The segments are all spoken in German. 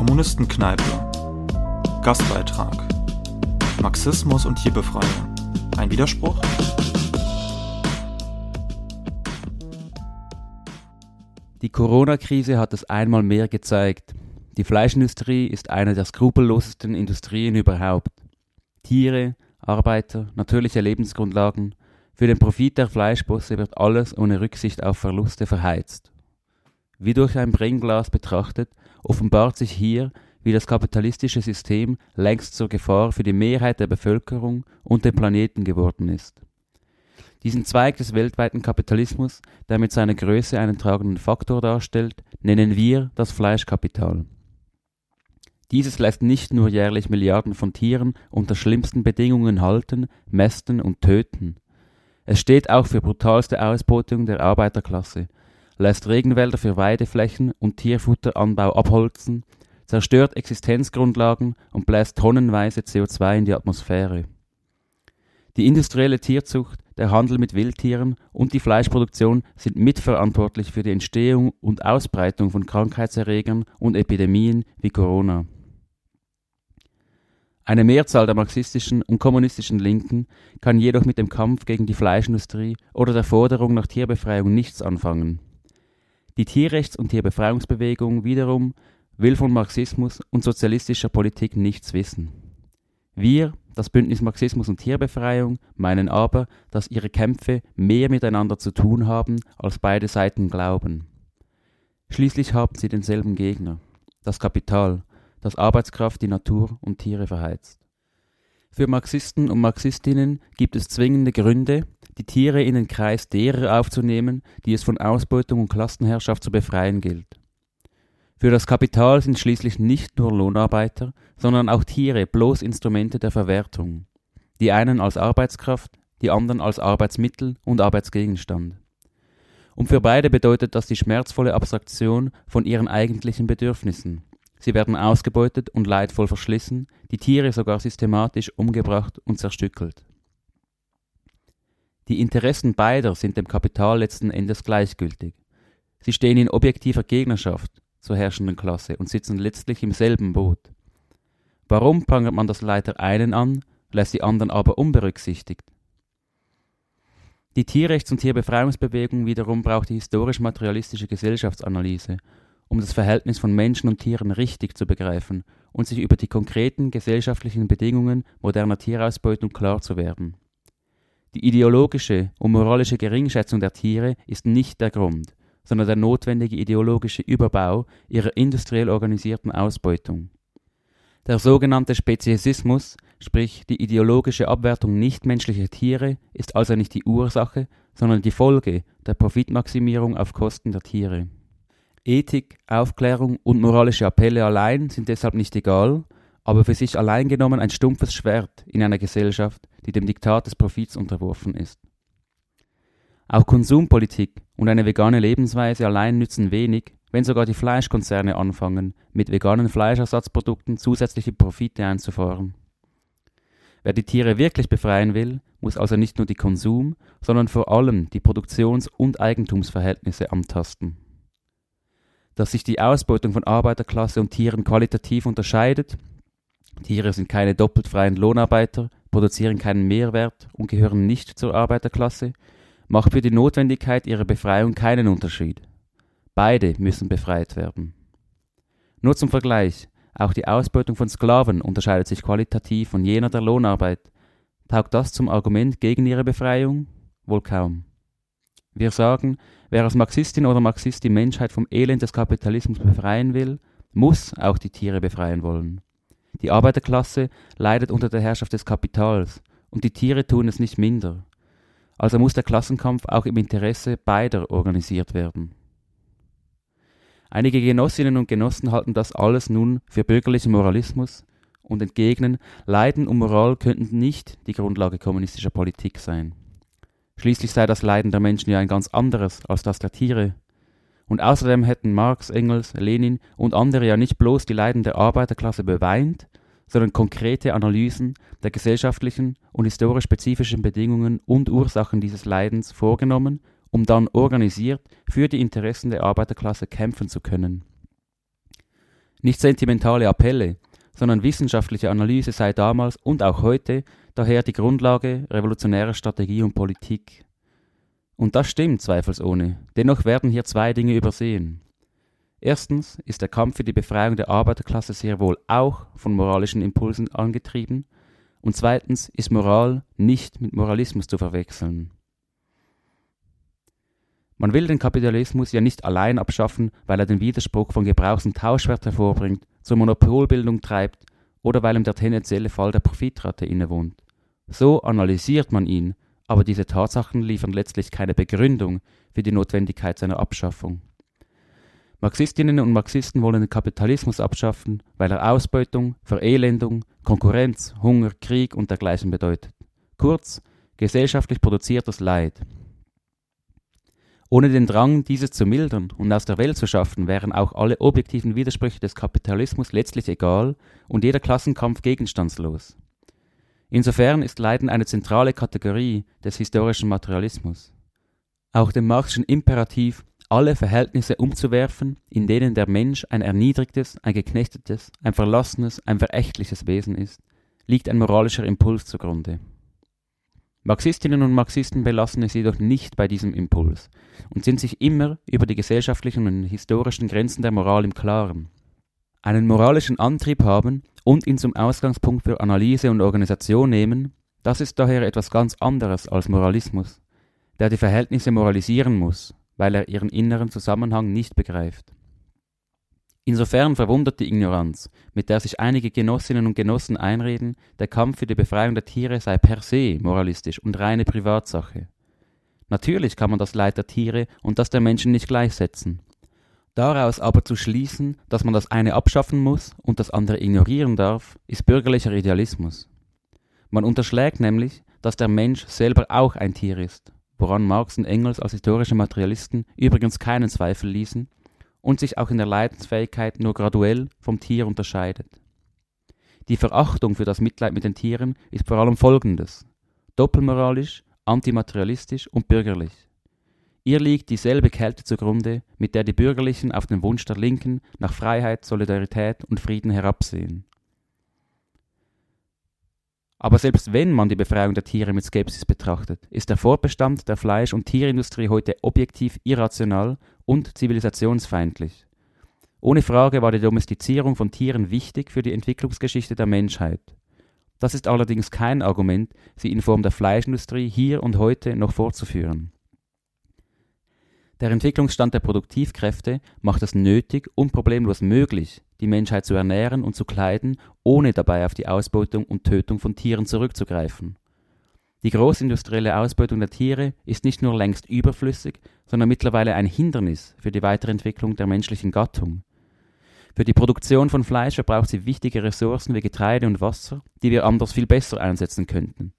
Kommunistenkneipe. Gastbeitrag. Marxismus und Tierbefreiung. Ein Widerspruch? Die Corona-Krise hat es einmal mehr gezeigt. Die Fleischindustrie ist eine der skrupellosesten Industrien überhaupt. Tiere, Arbeiter, natürliche Lebensgrundlagen, für den Profit der Fleischbosse wird alles ohne Rücksicht auf Verluste verheizt. Wie durch ein Brennglas betrachtet, offenbart sich hier, wie das kapitalistische System längst zur Gefahr für die Mehrheit der Bevölkerung und den Planeten geworden ist. Diesen Zweig des weltweiten Kapitalismus, der mit seiner Größe einen tragenden Faktor darstellt, nennen wir das Fleischkapital. Dieses lässt nicht nur jährlich Milliarden von Tieren unter schlimmsten Bedingungen halten, mästen und töten. Es steht auch für brutalste Ausbeutung der Arbeiterklasse, lässt Regenwälder für Weideflächen und Tierfutteranbau abholzen, zerstört Existenzgrundlagen und bläst tonnenweise CO2 in die Atmosphäre. Die industrielle Tierzucht, der Handel mit Wildtieren und die Fleischproduktion sind mitverantwortlich für die Entstehung und Ausbreitung von Krankheitserregern und Epidemien wie Corona. Eine Mehrzahl der marxistischen und kommunistischen Linken kann jedoch mit dem Kampf gegen die Fleischindustrie oder der Forderung nach Tierbefreiung nichts anfangen. Die Tierrechts- und Tierbefreiungsbewegung wiederum will von Marxismus und sozialistischer Politik nichts wissen. Wir, das Bündnis Marxismus und Tierbefreiung, meinen aber, dass ihre Kämpfe mehr miteinander zu tun haben, als beide Seiten glauben. Schließlich haben sie denselben Gegner, das Kapital, das Arbeitskraft, die Natur und Tiere verheizt. Für Marxisten und Marxistinnen gibt es zwingende Gründe, die Tiere in den Kreis derer aufzunehmen, die es von Ausbeutung und Klassenherrschaft zu befreien gilt. Für das Kapital sind schließlich nicht nur Lohnarbeiter, sondern auch Tiere bloß Instrumente der Verwertung, die einen als Arbeitskraft, die anderen als Arbeitsmittel und Arbeitsgegenstand. Und für beide bedeutet das die schmerzvolle Abstraktion von ihren eigentlichen Bedürfnissen. Sie werden ausgebeutet und leidvoll verschlissen, die Tiere sogar systematisch umgebracht und zerstückelt. Die Interessen beider sind dem Kapital letzten Endes gleichgültig. Sie stehen in objektiver Gegnerschaft zur herrschenden Klasse und sitzen letztlich im selben Boot. Warum prangert man das Leid der einen an, lässt die anderen aber unberücksichtigt? Die Tierrechts- und Tierbefreiungsbewegung wiederum braucht die historisch-materialistische Gesellschaftsanalyse, um das Verhältnis von Menschen und Tieren richtig zu begreifen und sich über die konkreten gesellschaftlichen Bedingungen moderner Tierausbeutung klar zu werden. Die ideologische und moralische Geringschätzung der Tiere ist nicht der Grund, sondern der notwendige ideologische Überbau ihrer industriell organisierten Ausbeutung. Der sogenannte Speziesismus, sprich die ideologische Abwertung nichtmenschlicher Tiere, ist also nicht die Ursache, sondern die Folge der Profitmaximierung auf Kosten der Tiere. Ethik, Aufklärung und moralische Appelle allein sind deshalb nicht egal, aber für sich allein genommen ein stumpfes Schwert in einer Gesellschaft, die dem Diktat des Profits unterworfen ist. Auch Konsumpolitik und eine vegane Lebensweise allein nützen wenig, wenn sogar die Fleischkonzerne anfangen, mit veganen Fleischersatzprodukten zusätzliche Profite einzufahren. Wer die Tiere wirklich befreien will, muss also nicht nur die Konsum, sondern vor allem die Produktions- und Eigentumsverhältnisse antasten. Dass sich die Ausbeutung von Arbeiterklasse und Tieren qualitativ unterscheidet, Tiere sind keine doppelt freien Lohnarbeiter, produzieren keinen Mehrwert und gehören nicht zur Arbeiterklasse, macht für die Notwendigkeit ihrer Befreiung keinen Unterschied. Beide müssen befreit werden. Nur zum Vergleich, auch die Ausbeutung von Sklaven unterscheidet sich qualitativ von jener der Lohnarbeit. Taugt das zum Argument gegen ihre Befreiung? Wohl kaum. Wir sagen, wer als Marxistin oder Marxist die Menschheit vom Elend des Kapitalismus befreien will, muss auch die Tiere befreien wollen. Die Arbeiterklasse leidet unter der Herrschaft des Kapitals, und die Tiere tun es nicht minder. Also muss der Klassenkampf auch im Interesse beider organisiert werden. Einige Genossinnen und Genossen halten das alles nun für bürgerlichen Moralismus und entgegnen, Leiden und Moral könnten nicht die Grundlage kommunistischer Politik sein. Schließlich sei das Leiden der Menschen ja ein ganz anderes als das der Tiere. Und außerdem hätten Marx, Engels, Lenin und andere ja nicht bloß die Leiden der Arbeiterklasse beweint, sondern konkrete Analysen der gesellschaftlichen und historisch spezifischen Bedingungen und Ursachen dieses Leidens vorgenommen, um dann organisiert für die Interessen der Arbeiterklasse kämpfen zu können. Nicht sentimentale Appelle, sondern wissenschaftliche Analyse sei damals und auch heute daher die Grundlage revolutionärer Strategie und Politik. Und das stimmt zweifelsohne. Dennoch werden hier zwei Dinge übersehen. Erstens ist der Kampf für die Befreiung der Arbeiterklasse sehr wohl auch von moralischen Impulsen angetrieben, und zweitens ist Moral nicht mit Moralismus zu verwechseln. Man will den Kapitalismus ja nicht allein abschaffen, weil er den Widerspruch von Gebrauchs- und Tauschwert hervorbringt, zur Monopolbildung treibt oder weil ihm der tendenzielle Fall der Profitrate innewohnt. So analysiert man ihn, aber diese Tatsachen liefern letztlich keine Begründung für die Notwendigkeit seiner Abschaffung. Marxistinnen und Marxisten wollen den Kapitalismus abschaffen, weil er Ausbeutung, Verelendung, Konkurrenz, Hunger, Krieg und dergleichen bedeutet. Kurz, gesellschaftlich produziertes Leid. Ohne den Drang, dieses zu mildern und aus der Welt zu schaffen, wären auch alle objektiven Widersprüche des Kapitalismus letztlich egal und jeder Klassenkampf gegenstandslos. Insofern ist Leiden eine zentrale Kategorie des historischen Materialismus. Auch dem Marxischen Imperativ, alle Verhältnisse umzuwerfen, in denen der Mensch ein erniedrigtes, ein geknechtetes, ein verlassenes, ein verächtliches Wesen ist, liegt ein moralischer Impuls zugrunde. Marxistinnen und Marxisten belassen es jedoch nicht bei diesem Impuls und sind sich immer über die gesellschaftlichen und historischen Grenzen der Moral im Klaren. Einen moralischen Antrieb haben und ihn zum Ausgangspunkt für Analyse und Organisation nehmen, das ist daher etwas ganz anderes als Moralismus, der die Verhältnisse moralisieren muss, weil er ihren inneren Zusammenhang nicht begreift. Insofern verwundert die Ignoranz, mit der sich einige Genossinnen und Genossen einreden, der Kampf für die Befreiung der Tiere sei per se moralistisch und reine Privatsache. Natürlich kann man das Leid der Tiere und das der Menschen nicht gleichsetzen. Daraus aber zu schließen, dass man das eine abschaffen muss und das andere ignorieren darf, ist bürgerlicher Idealismus. Man unterschlägt nämlich, dass der Mensch selber auch ein Tier ist, woran Marx und Engels als historische Materialisten übrigens keinen Zweifel ließen und sich auch in der Leidensfähigkeit nur graduell vom Tier unterscheidet. Die Verachtung für das Mitleid mit den Tieren ist vor allem folgendes: doppelmoralisch, antimaterialistisch und bürgerlich. Ihr liegt dieselbe Kälte zugrunde, mit der die Bürgerlichen auf den Wunsch der Linken nach Freiheit, Solidarität und Frieden herabsehen. Aber selbst wenn man die Befreiung der Tiere mit Skepsis betrachtet, ist der Fortbestand der Fleisch- und Tierindustrie heute objektiv irrational und zivilisationsfeindlich. Ohne Frage war die Domestizierung von Tieren wichtig für die Entwicklungsgeschichte der Menschheit. Das ist allerdings kein Argument, sie in Form der Fleischindustrie hier und heute noch fortzuführen. Der Entwicklungsstand der Produktivkräfte macht es nötig und problemlos möglich, die Menschheit zu ernähren und zu kleiden, ohne dabei auf die Ausbeutung und Tötung von Tieren zurückzugreifen. Die großindustrielle Ausbeutung der Tiere ist nicht nur längst überflüssig, sondern mittlerweile ein Hindernis für die Weiterentwicklung der menschlichen Gattung. Für die Produktion von Fleisch verbraucht sie wichtige Ressourcen wie Getreide und Wasser, die wir anders viel besser einsetzen könnten.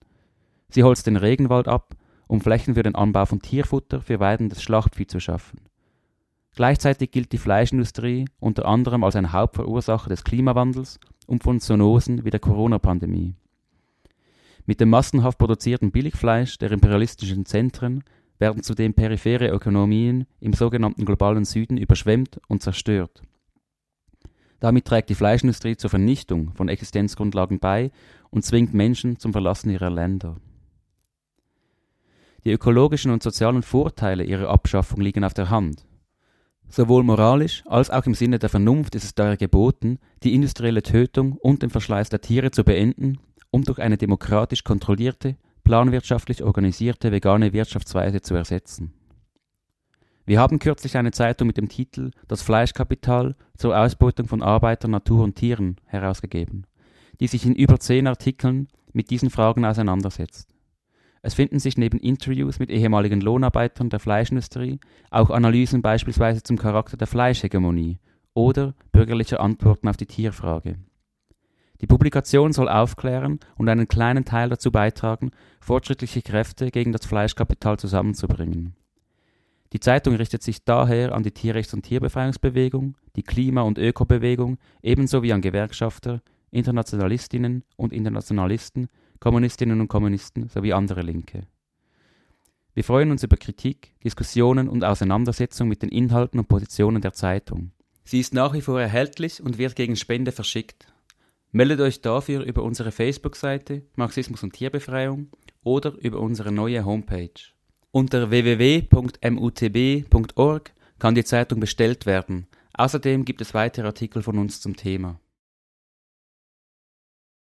Sie holzt den Regenwald ab um Flächen für den Anbau von Tierfutter für weidendes Schlachtvieh zu schaffen. Gleichzeitig gilt die Fleischindustrie unter anderem als ein Hauptverursacher des Klimawandels und von Zoonosen wie der Corona-Pandemie. Mit dem massenhaft produzierten Billigfleisch der imperialistischen Zentren werden zudem periphere Ökonomien im sogenannten globalen Süden überschwemmt und zerstört. Damit trägt die Fleischindustrie zur Vernichtung von Existenzgrundlagen bei und zwingt Menschen zum Verlassen ihrer Länder. Die ökologischen und sozialen Vorteile ihrer Abschaffung liegen auf der Hand. Sowohl moralisch als auch im Sinne der Vernunft ist es daher geboten, die industrielle Tötung und den Verschleiß der Tiere zu beenden und durch eine demokratisch kontrollierte, planwirtschaftlich organisierte vegane Wirtschaftsweise zu ersetzen. Wir haben kürzlich eine Zeitung mit dem Titel Das Fleischkapital zur Ausbeutung von Arbeiter, Natur und Tieren herausgegeben, die sich in über zehn Artikeln mit diesen Fragen auseinandersetzt. Es finden sich neben Interviews mit ehemaligen Lohnarbeitern der Fleischindustrie auch Analysen beispielsweise zum Charakter der Fleischhegemonie oder bürgerlicher Antworten auf die Tierfrage. Die Publikation soll aufklären und einen kleinen Teil dazu beitragen, fortschrittliche Kräfte gegen das Fleischkapital zusammenzubringen. Die Zeitung richtet sich daher an die Tierrechts- und Tierbefreiungsbewegung, die Klima- und Ökobewegung ebenso wie an Gewerkschafter, Internationalistinnen und Internationalisten Kommunistinnen und Kommunisten sowie andere Linke. Wir freuen uns über Kritik, Diskussionen und Auseinandersetzung mit den Inhalten und Positionen der Zeitung. Sie ist nach wie vor erhältlich und wird gegen Spende verschickt. Meldet euch dafür über unsere Facebook-Seite Marxismus und Tierbefreiung oder über unsere neue Homepage. Unter www.mutb.org kann die Zeitung bestellt werden. Außerdem gibt es weitere Artikel von uns zum Thema.